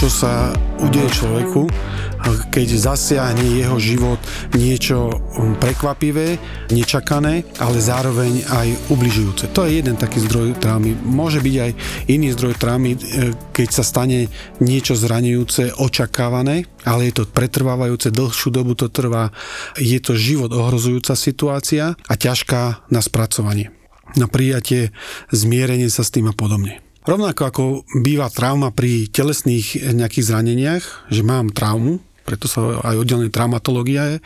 Čo sa udeje človeku, keď zasiahne jeho život niečo um, prekvapivé, nečakané, ale zároveň aj ubližujúce. To je jeden taký zdroj traumy. Môže byť aj iný zdroj traumy, e, keď sa stane niečo zranujúce, očakávané, ale je to pretrvávajúce, dlhšiu dobu to trvá, je to život ohrozujúca situácia a ťažká na spracovanie na prijatie, zmierenie sa s tým a podobne. Rovnako ako býva trauma pri telesných nejakých zraneniach, že mám traumu, preto sa aj oddelené traumatológia je,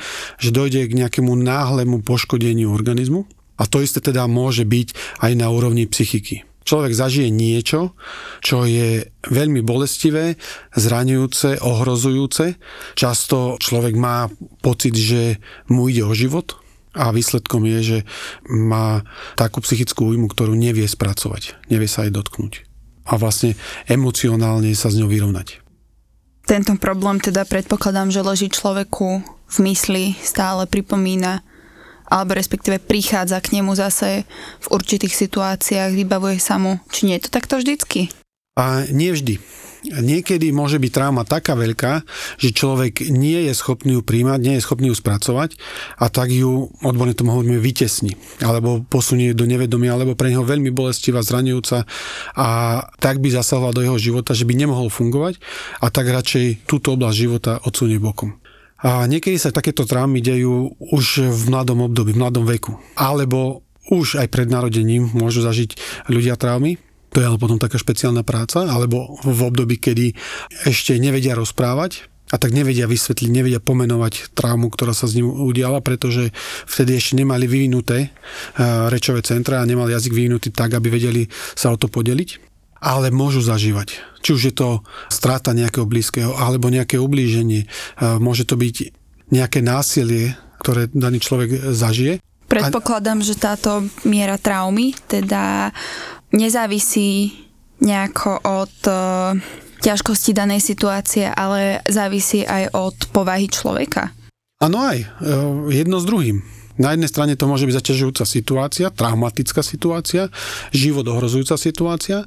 že dojde k nejakému náhlemu poškodeniu organizmu. A to isté teda môže byť aj na úrovni psychiky. Človek zažije niečo, čo je veľmi bolestivé, zraňujúce, ohrozujúce. Často človek má pocit, že mu ide o život, a výsledkom je, že má takú psychickú újmu, ktorú nevie spracovať, nevie sa aj dotknúť a vlastne emocionálne sa s ňou vyrovnať. Tento problém teda predpokladám, že leží človeku v mysli, stále pripomína, alebo respektíve prichádza k nemu zase v určitých situáciách, vybavuje sa mu. Či nie je to takto vždycky? A nie vždy niekedy môže byť trauma taká veľká, že človek nie je schopný ju príjmať, nie je schopný ju spracovať a tak ju, odborne tomu hovoríme, vytesni, alebo posunie do nevedomia, alebo pre neho veľmi bolestivá, zranujúca a tak by zasahovala do jeho života, že by nemohol fungovať a tak radšej túto oblasť života odsunie bokom. A niekedy sa takéto traumy dejú už v mladom období, v mladom veku. Alebo už aj pred narodením môžu zažiť ľudia traumy, to je ale potom taká špeciálna práca, alebo v období, kedy ešte nevedia rozprávať, a tak nevedia vysvetliť, nevedia pomenovať traumu, ktorá sa s ním udiala, pretože vtedy ešte nemali vyvinuté uh, rečové centra a nemali jazyk vyvinutý tak, aby vedeli sa o to podeliť. Ale môžu zažívať. Či už je to strata nejakého blízkeho, alebo nejaké ublíženie. Uh, môže to byť nejaké násilie, ktoré daný človek zažije. Predpokladám, že táto miera traumy teda nezávisí nejako od e, ťažkosti danej situácie, ale závisí aj od povahy človeka. Áno aj, e, jedno s druhým. Na jednej strane to môže byť zaťažujúca situácia, traumatická situácia, život ohrozujúca situácia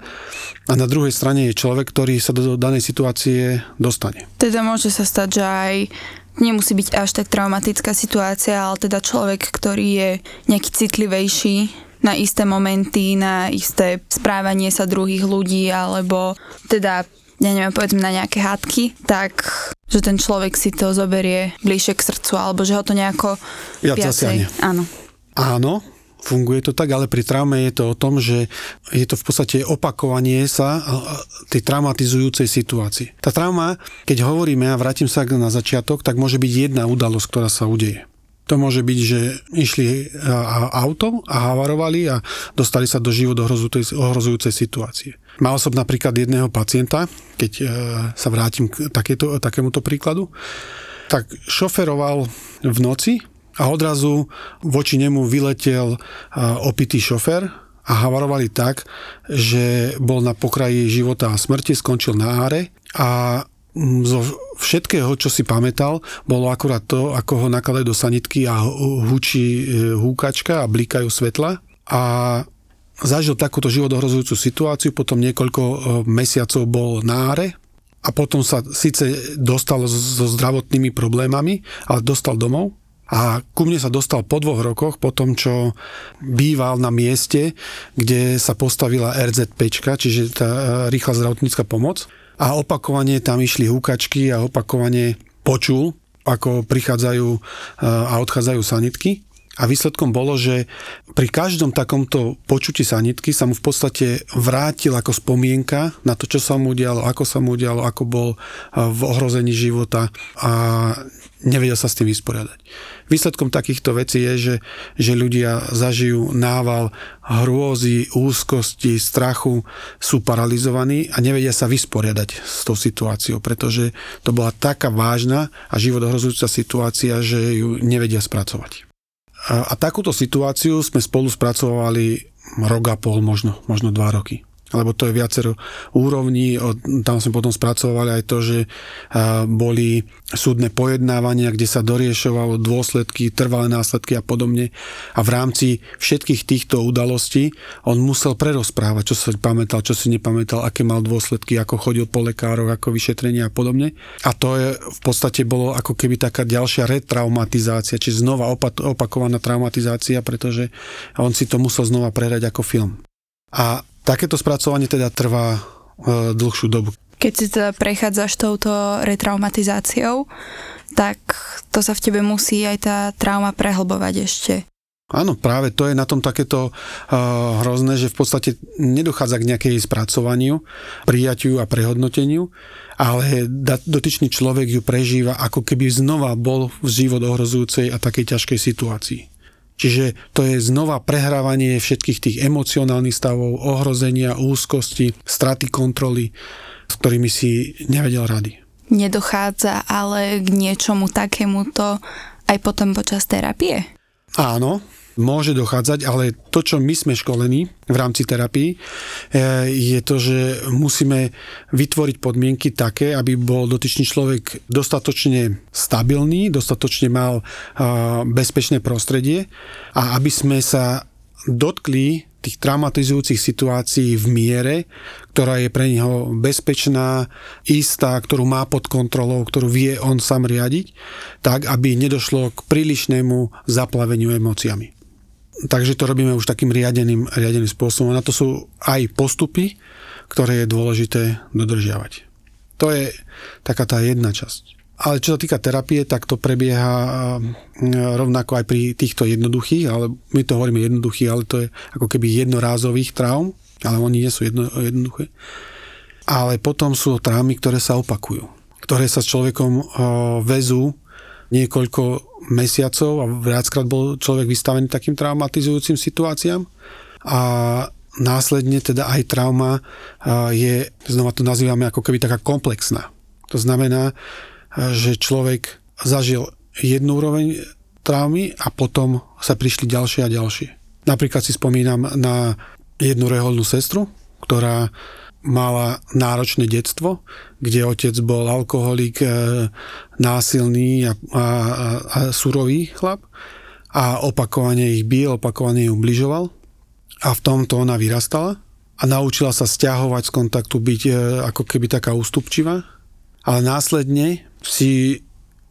a na druhej strane je človek, ktorý sa do danej situácie dostane. Teda môže sa stať, že aj nemusí byť až tak traumatická situácia, ale teda človek, ktorý je nejaký citlivejší na isté momenty, na isté správanie sa druhých ľudí, alebo teda ja neviem, povedzme na nejaké hádky, tak že ten človek si to zoberie bližšie k srdcu, alebo že ho to nejako ja viacej... Áno. Áno, funguje to tak, ale pri traume je to o tom, že je to v podstate opakovanie sa tej traumatizujúcej situácii. Tá trauma, keď hovoríme, a vrátim sa na začiatok, tak môže byť jedna udalosť, ktorá sa udeje. To môže byť, že išli autom a havarovali a dostali sa do život ohrozujúcej situácie. Mal som napríklad jedného pacienta, keď e, sa vrátim k takéto, takémuto príkladu, tak šoferoval v noci a odrazu voči nemu vyletel opitý šofer a havarovali tak, že bol na pokraji života a smrti, skončil na áre a zo všetkého, čo si pamätal, bolo akurát to, ako ho nakladajú do sanitky a hučí e, húkačka a blikajú svetla. A zažil takúto životohrozujúcu situáciu, potom niekoľko e, mesiacov bol na áre a potom sa síce dostal so zdravotnými problémami, ale dostal domov a ku mne sa dostal po dvoch rokoch, po tom, čo býval na mieste, kde sa postavila RZP, čiže tá e, rýchla zdravotnícka pomoc a opakovane tam išli húkačky a opakovane počul, ako prichádzajú e, a odchádzajú sanitky. A výsledkom bolo, že pri každom takomto počutí sanitky sa mu v podstate vrátil ako spomienka na to, čo sa mu udialo, ako sa mu udialo, ako bol v ohrození života a nevedel sa s tým vysporiadať. Výsledkom takýchto vecí je, že, že ľudia zažijú nával hrôzy, úzkosti, strachu, sú paralizovaní a nevedia sa vysporiadať s tou situáciou, pretože to bola taká vážna a život ohrozujúca situácia, že ju nevedia spracovať. A, takúto situáciu sme spolu spracovali rok a pol, možno, možno dva roky. Lebo to je viacero úrovní. Tam sme potom spracovali aj to, že boli súdne pojednávania, kde sa doriešovalo dôsledky, trvalé následky a podobne. A v rámci všetkých týchto udalostí on musel prerozprávať, čo sa pamätal, čo si nepamätal, aké mal dôsledky, ako chodil po lekároch, ako vyšetrenia a podobne. A to je v podstate bolo ako keby taká ďalšia retraumatizácia, či znova opakovaná traumatizácia, pretože on si to musel znova prehrať ako film. A Takéto spracovanie teda trvá e, dlhšiu dobu. Keď si teda prechádzaš touto retraumatizáciou, tak to sa v tebe musí aj tá trauma prehlbovať ešte. Áno, práve to je na tom takéto uh, hrozné, že v podstate nedochádza k nejakej spracovaniu, prijatiu a prehodnoteniu, ale dotyčný človek ju prežíva ako keby znova bol v život ohrozujúcej a takej ťažkej situácii. Čiže to je znova prehrávanie všetkých tých emocionálnych stavov, ohrozenia, úzkosti, straty kontroly, s ktorými si nevedel rady. Nedochádza ale k niečomu takémuto aj potom počas terapie? Áno, môže dochádzať, ale to, čo my sme školení v rámci terapii, eh, je to, že musíme vytvoriť podmienky také, aby bol dotyčný človek dostatočne stabilný, dostatočne mal eh, bezpečné prostredie a aby sme sa dotkli tých traumatizujúcich situácií v miere, ktorá je pre neho bezpečná, istá, ktorú má pod kontrolou, ktorú vie on sám riadiť, tak aby nedošlo k prílišnému zaplaveniu emóciami. Takže to robíme už takým riadeným, riadeným spôsobom. Na to sú aj postupy, ktoré je dôležité dodržiavať. To je taká tá jedna časť. Ale čo sa týka terapie, tak to prebieha rovnako aj pri týchto jednoduchých, ale my to hovoríme jednoduchých, ale to je ako keby jednorázových traum, ale oni nie sú jedno, jednoduché. Ale potom sú traumy, ktoré sa opakujú, ktoré sa s človekom vezú niekoľko mesiacov a viackrát bol človek vystavený takým traumatizujúcim situáciám a následne teda aj trauma je, znova to nazývame ako keby taká komplexná. To znamená, že človek zažil jednu úroveň traumy a potom sa prišli ďalšie a ďalšie. Napríklad si spomínam na jednu reholnú sestru, ktorá mala náročné detstvo, kde otec bol alkoholik, e, násilný a, a, a surový chlap a opakovane ich bil, opakovane ju ubližoval. A v tomto ona vyrastala a naučila sa stiahovať z kontaktu, byť e, ako keby taká ústupčivá, ale následne si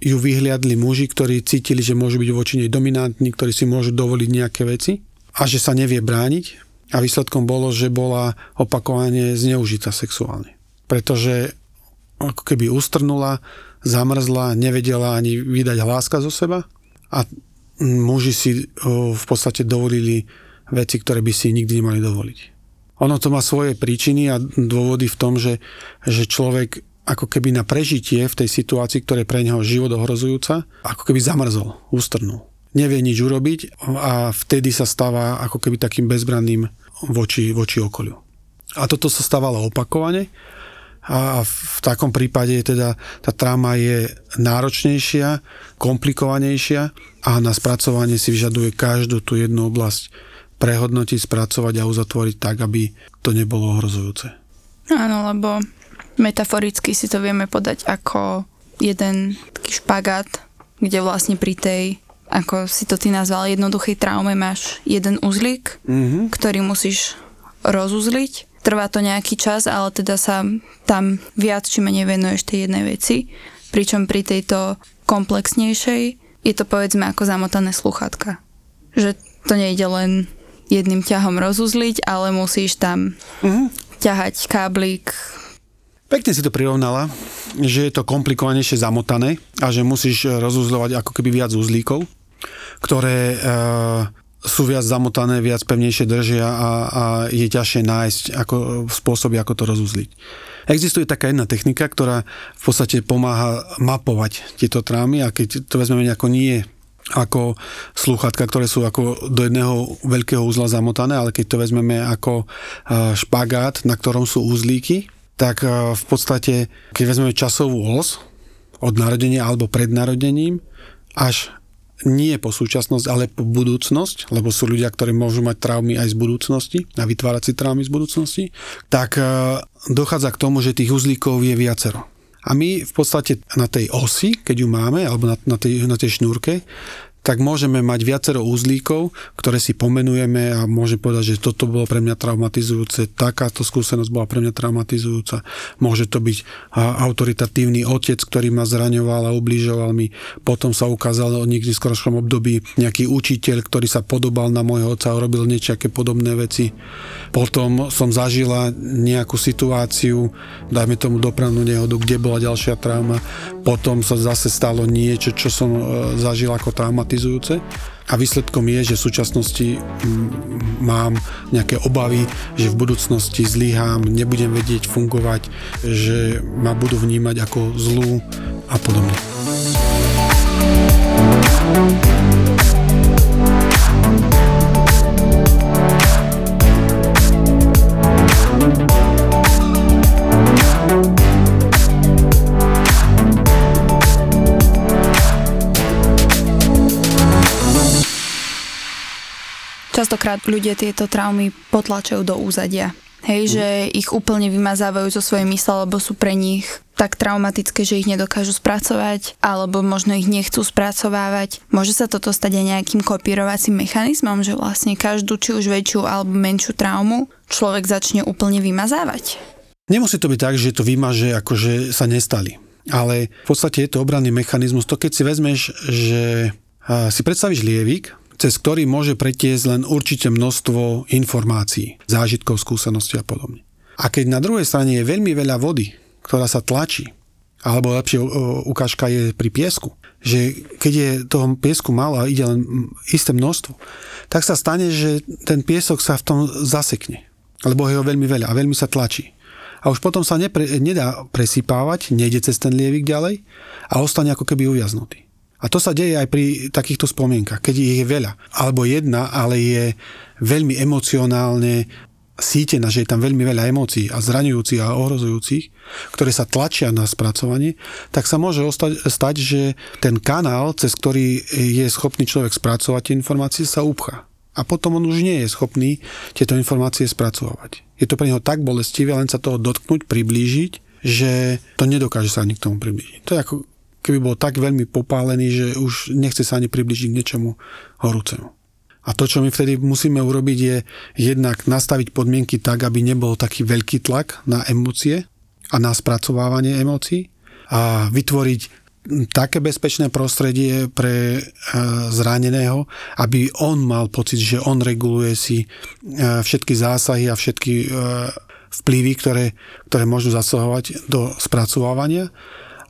ju vyhliadli muži, ktorí cítili, že môžu byť voči nej dominantní, ktorí si môžu dovoliť nejaké veci a že sa nevie brániť a výsledkom bolo, že bola opakovane zneužitá sexuálne. Pretože ako keby ustrnula, zamrzla, nevedela ani vydať hláska zo seba a muži si v podstate dovolili veci, ktoré by si nikdy nemali dovoliť. Ono to má svoje príčiny a dôvody v tom, že, že človek ako keby na prežitie v tej situácii, ktorá je pre neho život ohrozujúca, ako keby zamrzol, ustrnul nevie nič urobiť a vtedy sa stáva ako keby takým bezbranným voči, voči okoliu. A toto sa stávalo opakovane a v takom prípade teda tá trauma je náročnejšia, komplikovanejšia a na spracovanie si vyžaduje každú tú jednu oblasť prehodnotiť, spracovať a uzatvoriť tak, aby to nebolo ohrozujúce. Áno, lebo metaforicky si to vieme podať ako jeden taký špagát, kde vlastne pri tej ako si to ty nazval, jednoduchej traume máš jeden uzlík, mm-hmm. ktorý musíš rozuzliť. Trvá to nejaký čas, ale teda sa tam viac či menej venuješ tej jednej veci. Pričom pri tejto komplexnejšej je to povedzme ako zamotané sluchatka. Že to nejde len jedným ťahom rozuzliť, ale musíš tam mm-hmm. ťahať káblik, Pekne si to prirovnala, že je to komplikovanejšie zamotané a že musíš rozuzľovať ako keby viac uzlíkov, ktoré e, sú viac zamotané, viac pevnejšie držia a, a je ťažšie nájsť ako, spôsoby, ako to rozuzliť. Existuje taká jedna technika, ktorá v podstate pomáha mapovať tieto trámy a keď to vezmeme nejako nie ako slúchatka, ktoré sú ako do jedného veľkého úzla zamotané, ale keď to vezmeme ako e, špagát, na ktorom sú úzlíky, tak e, v podstate, keď vezmeme časovú os od narodenia alebo pred narodením až nie po súčasnosť, ale po budúcnosť, lebo sú ľudia, ktorí môžu mať traumy aj z budúcnosti a vytvárať si traumy z budúcnosti, tak e, dochádza k tomu, že tých uzlíkov je viacero. A my v podstate na tej osi, keď ju máme, alebo na, na, tej, na tej šnúrke, tak môžeme mať viacero úzlíkov, ktoré si pomenujeme a môžem povedať, že toto bolo pre mňa traumatizujúce, takáto skúsenosť bola pre mňa traumatizujúca. Môže to byť autoritatívny otec, ktorý ma zraňoval a ubližoval mi. Potom sa ukázalo v skoršom období nejaký učiteľ, ktorý sa podobal na môjho otca a robil niečaké podobné veci. Potom som zažila nejakú situáciu, dajme tomu dopravnú nehodu, kde bola ďalšia trauma. Potom sa zase stalo niečo, čo som e, zažil ako traumatizujúce traumatizujúce a výsledkom je, že v súčasnosti mm, mám nejaké obavy, že v budúcnosti zlyhám, nebudem vedieť fungovať, že ma budú vnímať ako zlú a podobne. Častokrát ľudia tieto traumy potlačajú do úzadia. Hej, mm. že ich úplne vymazávajú zo svojej mysle, lebo sú pre nich tak traumatické, že ich nedokážu spracovať, alebo možno ich nechcú spracovávať. Môže sa toto stať aj nejakým kopírovacím mechanizmom, že vlastne každú či už väčšiu alebo menšiu traumu človek začne úplne vymazávať? Nemusí to byť tak, že to vymaže, akože sa nestali. Ale v podstate je to obranný mechanizmus. To keď si vezmeš, že si predstavíš lievik, cez ktorý môže pretiesť len určite množstvo informácií, zážitkov, skúseností a podobne. A keď na druhej strane je veľmi veľa vody, ktorá sa tlačí, alebo lepšie ukážka je pri piesku, že keď je toho piesku málo a ide len isté množstvo, tak sa stane, že ten piesok sa v tom zasekne, lebo je ho veľmi veľa a veľmi sa tlačí. A už potom sa nepre, nedá presypávať, nejde cez ten lievik ďalej a ostane ako keby uviaznutý. A to sa deje aj pri takýchto spomienkach, keď ich je veľa. Alebo jedna, ale je veľmi emocionálne sítená, že je tam veľmi veľa emócií a zraňujúcich a ohrozujúcich, ktoré sa tlačia na spracovanie, tak sa môže ostať, stať, že ten kanál, cez ktorý je schopný človek spracovať tie informácie, sa upcha. A potom on už nie je schopný tieto informácie spracovať. Je to pre neho tak bolestivé len sa toho dotknúť, priblížiť, že to nedokáže sa ani k tomu priblížiť. To je ako keby bol tak veľmi popálený, že už nechce sa ani približiť k niečomu horúcemu. A to, čo my vtedy musíme urobiť, je jednak nastaviť podmienky tak, aby nebol taký veľký tlak na emócie a na spracovávanie emócií a vytvoriť také bezpečné prostredie pre e, zraneného, aby on mal pocit, že on reguluje si e, všetky zásahy a všetky e, vplyvy, ktoré, ktoré môžu zasahovať do spracovávania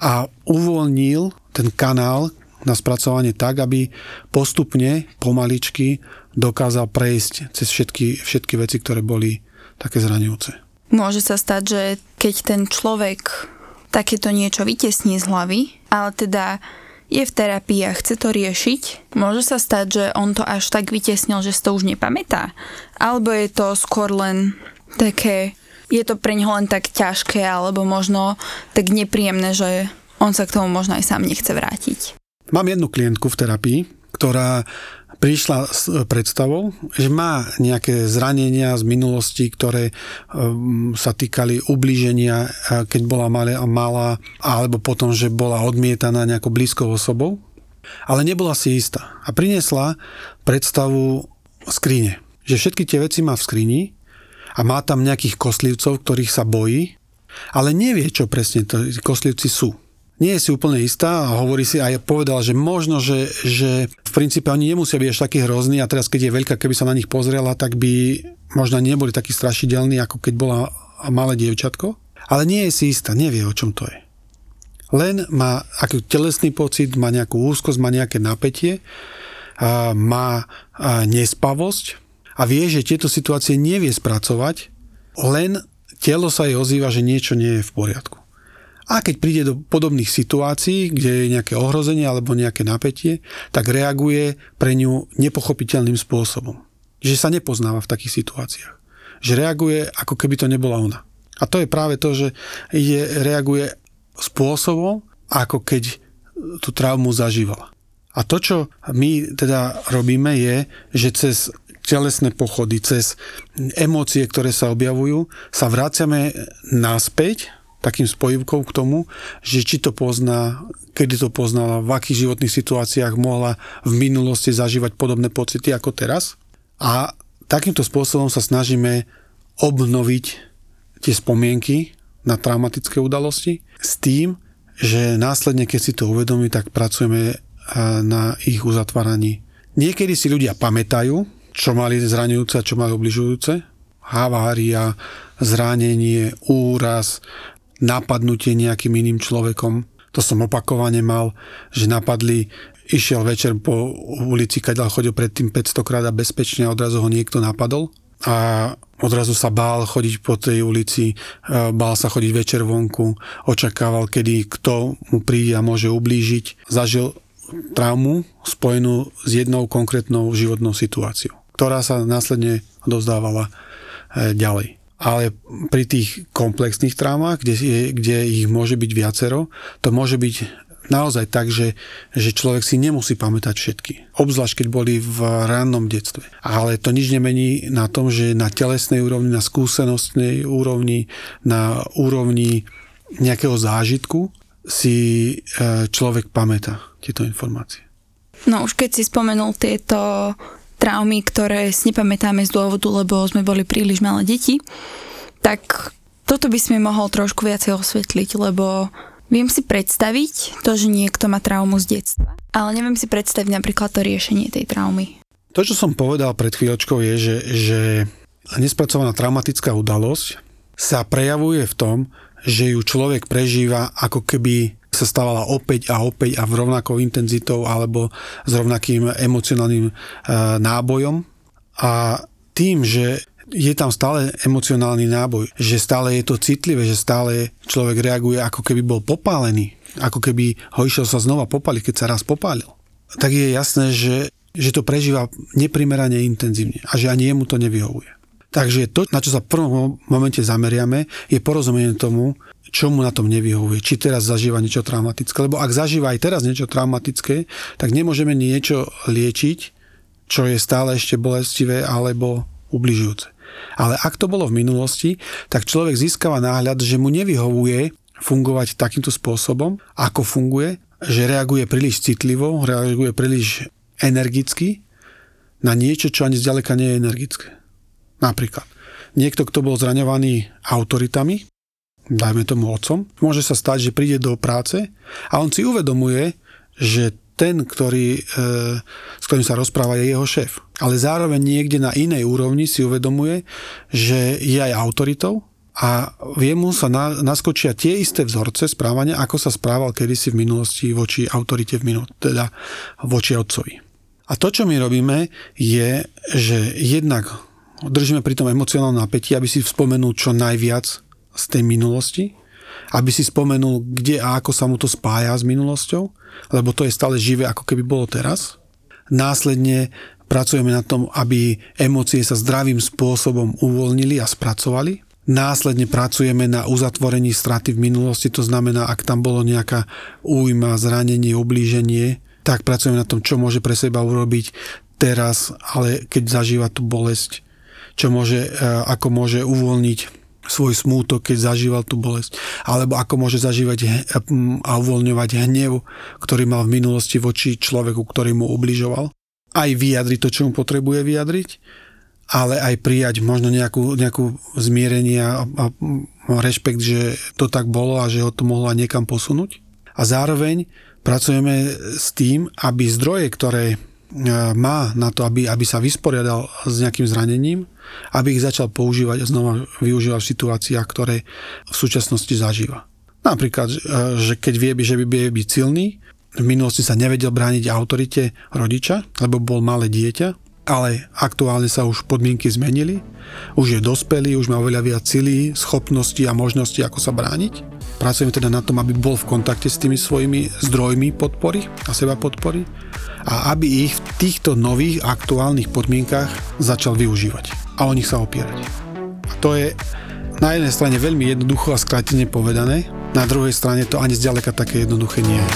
a uvoľnil ten kanál na spracovanie tak, aby postupne, pomaličky dokázal prejsť cez všetky, všetky veci, ktoré boli také zraňujúce. Môže sa stať, že keď ten človek takéto niečo vytesní z hlavy, ale teda je v terapii a chce to riešiť, môže sa stať, že on to až tak vytesnil, že si to už nepamätá. Alebo je to skôr len také je to pre neho len tak ťažké alebo možno tak nepríjemné, že on sa k tomu možno aj sám nechce vrátiť. Mám jednu klientku v terapii, ktorá prišla s predstavou, že má nejaké zranenia z minulosti, ktoré um, sa týkali ublíženia, keď bola malá, alebo potom, že bola odmietaná nejakou blízkou osobou, ale nebola si istá. A priniesla predstavu skrine, že všetky tie veci má v skrini a má tam nejakých koslivcov, ktorých sa bojí, ale nevie, čo presne to koslivci sú. Nie je si úplne istá a hovorí si aj povedal, že možno, že, že v princípe oni nemusia byť až takí hrozní a teraz keď je veľká, keby sa na nich pozrela, tak by možno neboli takí strašidelní, ako keď bola malé dievčatko. Ale nie je si istá, nevie, o čom to je. Len má aký telesný pocit, má nejakú úzkosť, má nejaké napätie, má nespavosť a vie, že tieto situácie nevie spracovať, len telo sa jej ozýva, že niečo nie je v poriadku. A keď príde do podobných situácií, kde je nejaké ohrozenie alebo nejaké napätie, tak reaguje pre ňu nepochopiteľným spôsobom. Že sa nepoznáva v takých situáciách. Že reaguje, ako keby to nebola ona. A to je práve to, že je, reaguje spôsobom, ako keď tú traumu zažívala. A to, čo my teda robíme, je, že cez telesné pochody, cez emócie, ktoré sa objavujú, sa vraciame naspäť takým spojivkou k tomu, že či to pozná, kedy to poznala, v akých životných situáciách mohla v minulosti zažívať podobné pocity ako teraz. A takýmto spôsobom sa snažíme obnoviť tie spomienky na traumatické udalosti s tým, že následne, keď si to uvedomí, tak pracujeme na ich uzatváraní. Niekedy si ľudia pamätajú, čo mali zraňujúce a čo mali obližujúce. Havária, zranenie, úraz, napadnutie nejakým iným človekom. To som opakovane mal, že napadli, išiel večer po ulici, keď chodil predtým 500 krát a bezpečne a odrazu ho niekto napadol a odrazu sa bál chodiť po tej ulici, e, bál sa chodiť večer vonku, očakával, kedy kto mu príde a môže ublížiť. Zažil traumu spojenú s jednou konkrétnou životnou situáciou, ktorá sa následne dozdávala e, ďalej. Ale pri tých komplexných traumách, kde, kde ich môže byť viacero, to môže byť naozaj tak, že, že človek si nemusí pamätať všetky. Obzvlášť, keď boli v rannom detstve. Ale to nič nemení na tom, že na telesnej úrovni, na skúsenostnej úrovni, na úrovni nejakého zážitku si e, človek pamätá tieto informácie. No už keď si spomenul tieto traumy, ktoré si nepamätáme z dôvodu, lebo sme boli príliš malé deti, tak toto by sme mohol trošku viacej osvetliť, lebo Viem si predstaviť to, že niekto má traumu z detstva, ale neviem si predstaviť napríklad to riešenie tej traumy. To, čo som povedal pred chvíľočkou, je, že, že nespracovaná traumatická udalosť sa prejavuje v tom, že ju človek prežíva ako keby sa stávala opäť a opäť a v rovnakou intenzitou alebo s rovnakým emocionálnym e, nábojom. A tým, že je tam stále emocionálny náboj, že stále je to citlivé, že stále človek reaguje ako keby bol popálený, ako keby ho išiel sa znova popaliť, keď sa raz popálil. Tak je jasné, že, že to prežíva neprimerane intenzívne a že ani jemu to nevyhovuje. Takže to, na čo sa v prvom momente zameriame, je porozumenie tomu, čo mu na tom nevyhovuje. Či teraz zažíva niečo traumatické. Lebo ak zažíva aj teraz niečo traumatické, tak nemôžeme niečo liečiť, čo je stále ešte bolestivé alebo ubližujúce. Ale ak to bolo v minulosti, tak človek získava náhľad, že mu nevyhovuje fungovať takýmto spôsobom, ako funguje, že reaguje príliš citlivo, reaguje príliš energicky na niečo, čo ani zďaleka nie je energické. Napríklad, niekto, kto bol zraňovaný autoritami, dajme tomu otcom, môže sa stať, že príde do práce a on si uvedomuje, že ten, ktorý, e, s ktorým sa rozpráva, je jeho šéf. Ale zároveň niekde na inej úrovni si uvedomuje, že je aj autoritou a vie mu sa na, naskočia tie isté vzorce správania, ako sa správal kedysi v minulosti voči autorite, v minul- teda voči otcovi. A to, čo my robíme, je, že jednak držíme pri tom emocionálnom napätí, aby si spomenul čo najviac z tej minulosti, aby si spomenul, kde a ako sa mu to spája s minulosťou, lebo to je stále živé, ako keby bolo teraz. Následne pracujeme na tom, aby emócie sa zdravým spôsobom uvoľnili a spracovali. Následne pracujeme na uzatvorení straty v minulosti, to znamená, ak tam bolo nejaká újma, zranenie, oblíženie, tak pracujeme na tom, čo môže pre seba urobiť teraz, ale keď zažíva tú bolesť, čo môže, e, ako môže uvoľniť svoj smútok, keď zažíval tú bolesť. Alebo ako môže zažívať a uvoľňovať hnev, ktorý mal v minulosti voči človeku, ktorý mu ubližoval. Aj vyjadriť to, čo mu potrebuje vyjadriť, ale aj prijať možno nejakú, nejakú zmierenie a, a rešpekt, že to tak bolo a že ho to mohlo niekam posunúť. A zároveň pracujeme s tým, aby zdroje, ktoré má na to, aby, aby sa vysporiadal s nejakým zranením, aby ich začal používať a znova využívať v situáciách, ktoré v súčasnosti zažíva. Napríklad, e, že keď vie, že by vie byť silný, v minulosti sa nevedel brániť autorite rodiča, lebo bol malé dieťa, ale aktuálne sa už podmienky zmenili, už je dospelý, už má oveľa viac silí, schopností a možností, ako sa brániť. Pracujeme teda na tom, aby bol v kontakte s tými svojimi zdrojmi podpory a seba podpory a aby ich v týchto nových aktuálnych podmienkach začal využívať a o nich sa opierať. A to je na jednej strane veľmi jednoducho a skrátene povedané, na druhej strane to ani zďaleka také jednoduché nie je.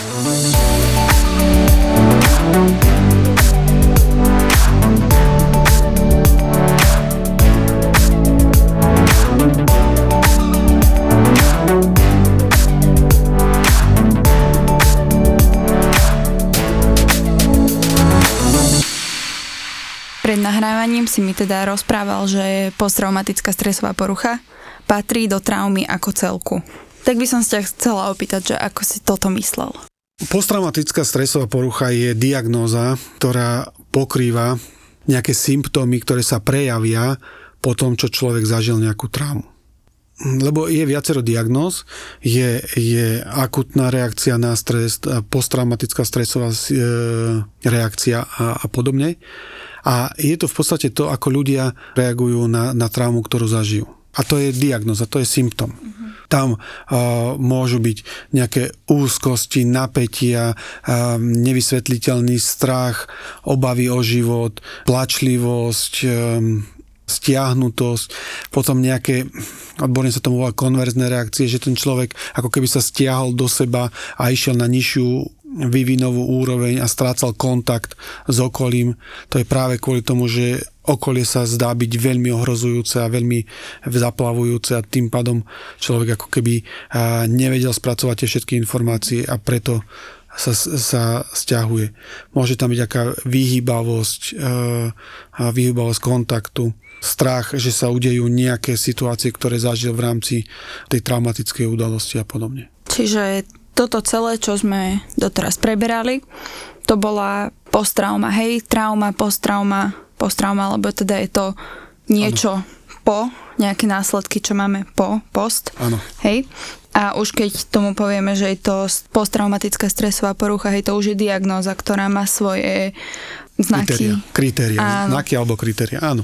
Pred nahrávaním si mi teda rozprával, že posttraumatická stresová porucha patrí do traumy ako celku. Tak by som sa chcela opýtať, že ako si toto myslel. Posttraumatická stresová porucha je diagnóza, ktorá pokrýva nejaké symptómy, ktoré sa prejavia po tom, čo človek zažil nejakú traumu. Lebo je viacero diagnóz, je, je akutná reakcia na stres, posttraumatická stresová e, reakcia a, a podobne. A je to v podstate to, ako ľudia reagujú na, na traumu, ktorú zažijú. A to je diagnoza, to je symptom. Mm-hmm. Tam uh, môžu byť nejaké úzkosti, napätia, uh, nevysvetliteľný strach, obavy o život, plačlivosť, um, stiahnutosť, potom nejaké, odborne sa tomu volá konverzné reakcie, že ten človek ako keby sa stiahol do seba a išiel na nižšiu vývinovú úroveň a strácal kontakt s okolím. To je práve kvôli tomu, že okolie sa zdá byť veľmi ohrozujúce a veľmi zaplavujúce a tým pádom človek ako keby nevedel spracovať tie všetky informácie a preto sa, sa stiahuje. Môže tam byť aká vyhýbavosť, vyhýbavosť kontaktu, strach, že sa udejú nejaké situácie, ktoré zažil v rámci tej traumatickej udalosti a podobne. Čiže toto celé, čo sme doteraz preberali, to bola posttrauma, hej, trauma, posttrauma, posttrauma, lebo teda je to niečo ano. po, nejaké následky, čo máme po, post, ano. hej. A už keď tomu povieme, že je to posttraumatická stresová porucha, hej, to už je diagnóza, ktorá má svoje znaky. Kritéria, kritéria znaky alebo kritéria, áno.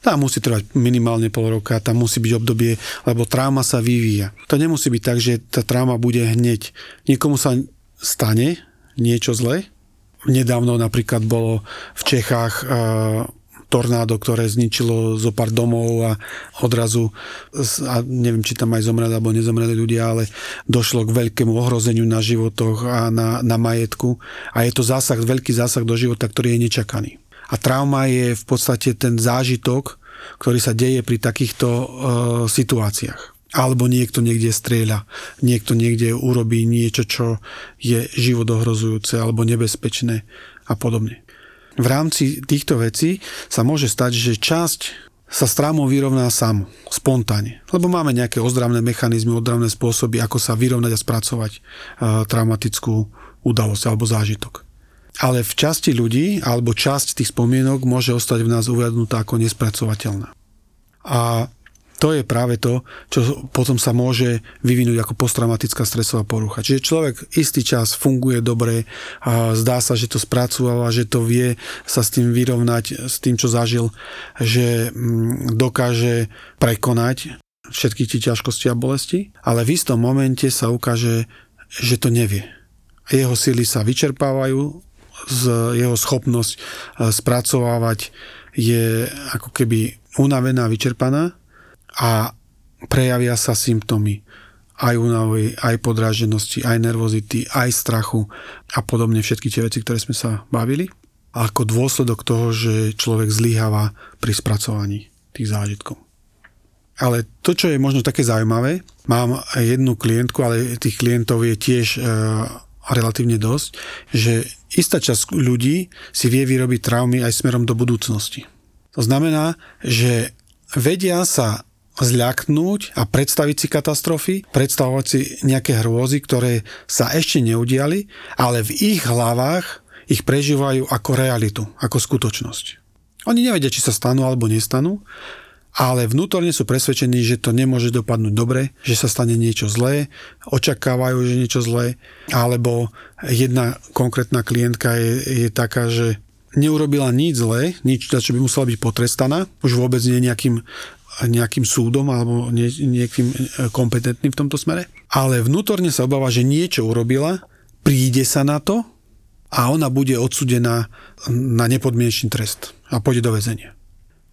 Tam musí trvať minimálne pol roka, tam musí byť obdobie, lebo trauma sa vyvíja. To nemusí byť tak, že tá trauma bude hneď. Niekomu sa stane niečo zlé. Nedávno napríklad bolo v Čechách tornádo, ktoré zničilo zo pár domov a odrazu, a neviem, či tam aj zomreli alebo nezomreli ľudia, ale došlo k veľkému ohrozeniu na životoch a na, na majetku. A je to zásah, veľký zásah do života, ktorý je nečakaný. A trauma je v podstate ten zážitok, ktorý sa deje pri takýchto uh, situáciách alebo niekto niekde strieľa, niekto niekde urobí niečo, čo je životohrozujúce alebo nebezpečné a podobne v rámci týchto vecí sa môže stať, že časť sa s vyrovná sám, spontánne. Lebo máme nejaké ozdravné mechanizmy, ozdravné spôsoby, ako sa vyrovnať a spracovať uh, traumatickú udalosť alebo zážitok. Ale v časti ľudí, alebo časť tých spomienok môže ostať v nás uvednutá ako nespracovateľná. A to je práve to, čo potom sa môže vyvinúť ako posttraumatická stresová porucha. Čiže človek istý čas funguje dobre a zdá sa, že to spracúva, že to vie sa s tým vyrovnať, s tým, čo zažil, že mm, dokáže prekonať všetky tie ťažkosti a bolesti, ale v istom momente sa ukáže, že to nevie. Jeho sily sa vyčerpávajú, z jeho schopnosť e, spracovávať je ako keby unavená, vyčerpaná a prejavia sa symptómy aj únavy, aj podráždenosti, aj nervozity, aj strachu a podobne všetky tie veci, ktoré sme sa bavili. Ako dôsledok toho, že človek zlyháva pri spracovaní tých zážitkov. Ale to, čo je možno také zaujímavé, mám jednu klientku, ale tých klientov je tiež e, relatívne dosť, že istá časť ľudí si vie vyrobiť traumy aj smerom do budúcnosti. To znamená, že vedia sa zľaknúť a predstaviť si katastrofy, predstavovať si nejaké hrôzy, ktoré sa ešte neudiali, ale v ich hlavách ich prežívajú ako realitu, ako skutočnosť. Oni nevedia, či sa stanú alebo nestanú, ale vnútorne sú presvedčení, že to nemôže dopadnúť dobre, že sa stane niečo zlé, očakávajú, že niečo zlé, alebo jedna konkrétna klientka je, je taká, že neurobila nič zlé, nič, čo by musela byť potrestaná, už vôbec nie nejakým nejakým súdom alebo nie, niekým e, kompetentným v tomto smere, ale vnútorne sa obáva, že niečo urobila, príde sa na to a ona bude odsudená na nepodmienečný trest a pôjde do väzenia.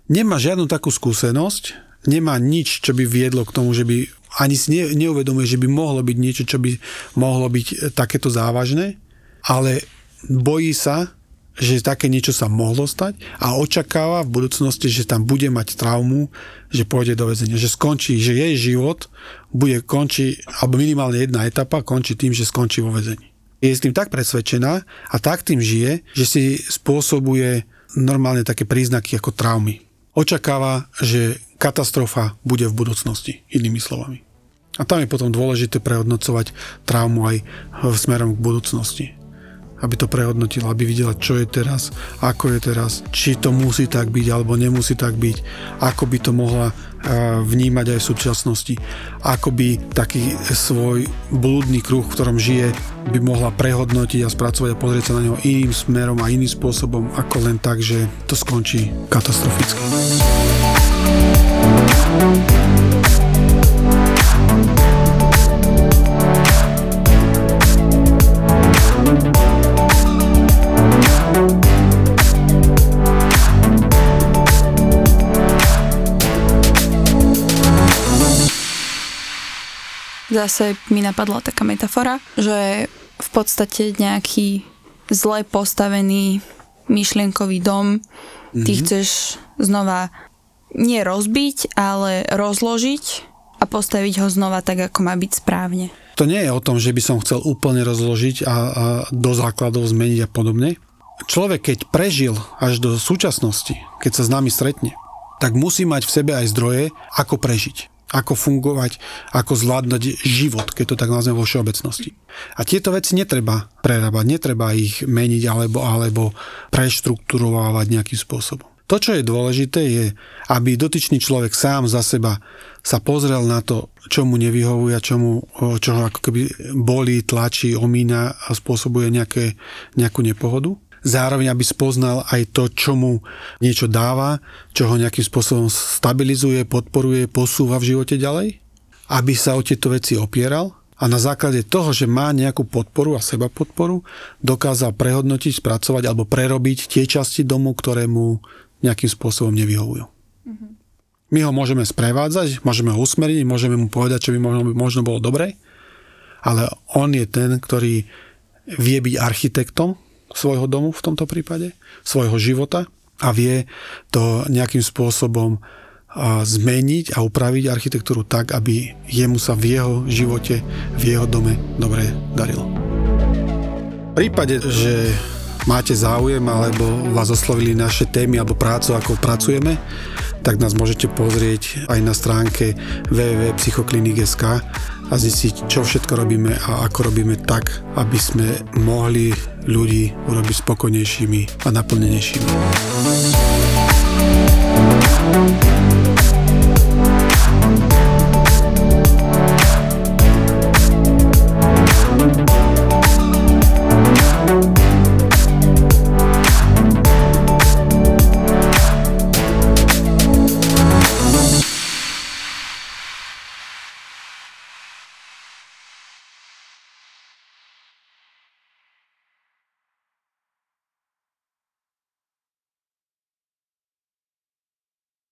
Nemá žiadnu takú skúsenosť, nemá nič, čo by viedlo k tomu, že by ani si ne, neuvedomuje, že by mohlo byť niečo, čo by mohlo byť takéto závažné, ale bojí sa, že také niečo sa mohlo stať a očakáva v budúcnosti, že tam bude mať traumu, že pôjde do väzenia, že skončí, že jej život bude končiť, alebo minimálne jedna etapa končí tým, že skončí vo väzení. Je s tým tak presvedčená a tak tým žije, že si spôsobuje normálne také príznaky ako traumy. Očakáva, že katastrofa bude v budúcnosti, inými slovami. A tam je potom dôležité prehodnocovať traumu aj smerom k budúcnosti. Aby to prehodnotila, aby videla, čo je teraz, ako je teraz, či to musí tak byť, alebo nemusí tak byť, ako by to mohla vnímať aj v súčasnosti, ako by taký svoj blúdny kruh, v ktorom žije, by mohla prehodnotiť a spracovať a pozrieť sa na neho iným smerom a iným spôsobom, ako len tak, že to skončí katastroficky. Zase mi napadla taká metafora, že v podstate nejaký zle postavený myšlienkový dom mm-hmm. ty mhm. chceš znova nie rozbiť, ale rozložiť a postaviť ho znova tak, ako má byť správne. To nie je o tom, že by som chcel úplne rozložiť a, a do základov zmeniť a podobne. Človek, keď prežil až do súčasnosti, keď sa s nami stretne, tak musí mať v sebe aj zdroje, ako prežiť ako fungovať, ako zvládnuť život, keď to tak nazvem vo všeobecnosti. A tieto veci netreba prerábať, netreba ich meniť alebo, alebo preštrukturovávať nejakým spôsobom. To, čo je dôležité, je, aby dotyčný človek sám za seba sa pozrel na to, čo mu nevyhovuje a čo, mu, čo ako keby bolí, tlačí, omína a spôsobuje nejaké, nejakú nepohodu zároveň aby spoznal aj to, čo mu niečo dáva, čo ho nejakým spôsobom stabilizuje, podporuje, posúva v živote ďalej, aby sa o tieto veci opieral a na základe toho, že má nejakú podporu a seba podporu, dokázal prehodnotiť, spracovať alebo prerobiť tie časti domu, ktoré mu nejakým spôsobom nevyhovujú. Mm-hmm. My ho môžeme sprevádzať, môžeme ho usmeriť, môžeme mu povedať, čo by možno, možno bolo dobré, ale on je ten, ktorý vie byť architektom svojho domu v tomto prípade, svojho života a vie to nejakým spôsobom zmeniť a upraviť architektúru tak, aby jemu sa v jeho živote, v jeho dome dobre darilo. V prípade, že máte záujem alebo vás oslovili naše témy alebo prácu, ako pracujeme, tak nás môžete pozrieť aj na stránke www.psychoklinik.sk a zistiť, čo všetko robíme a ako robíme tak, aby sme mohli ľudí urobiť spokojnejšími a naplnenejšími.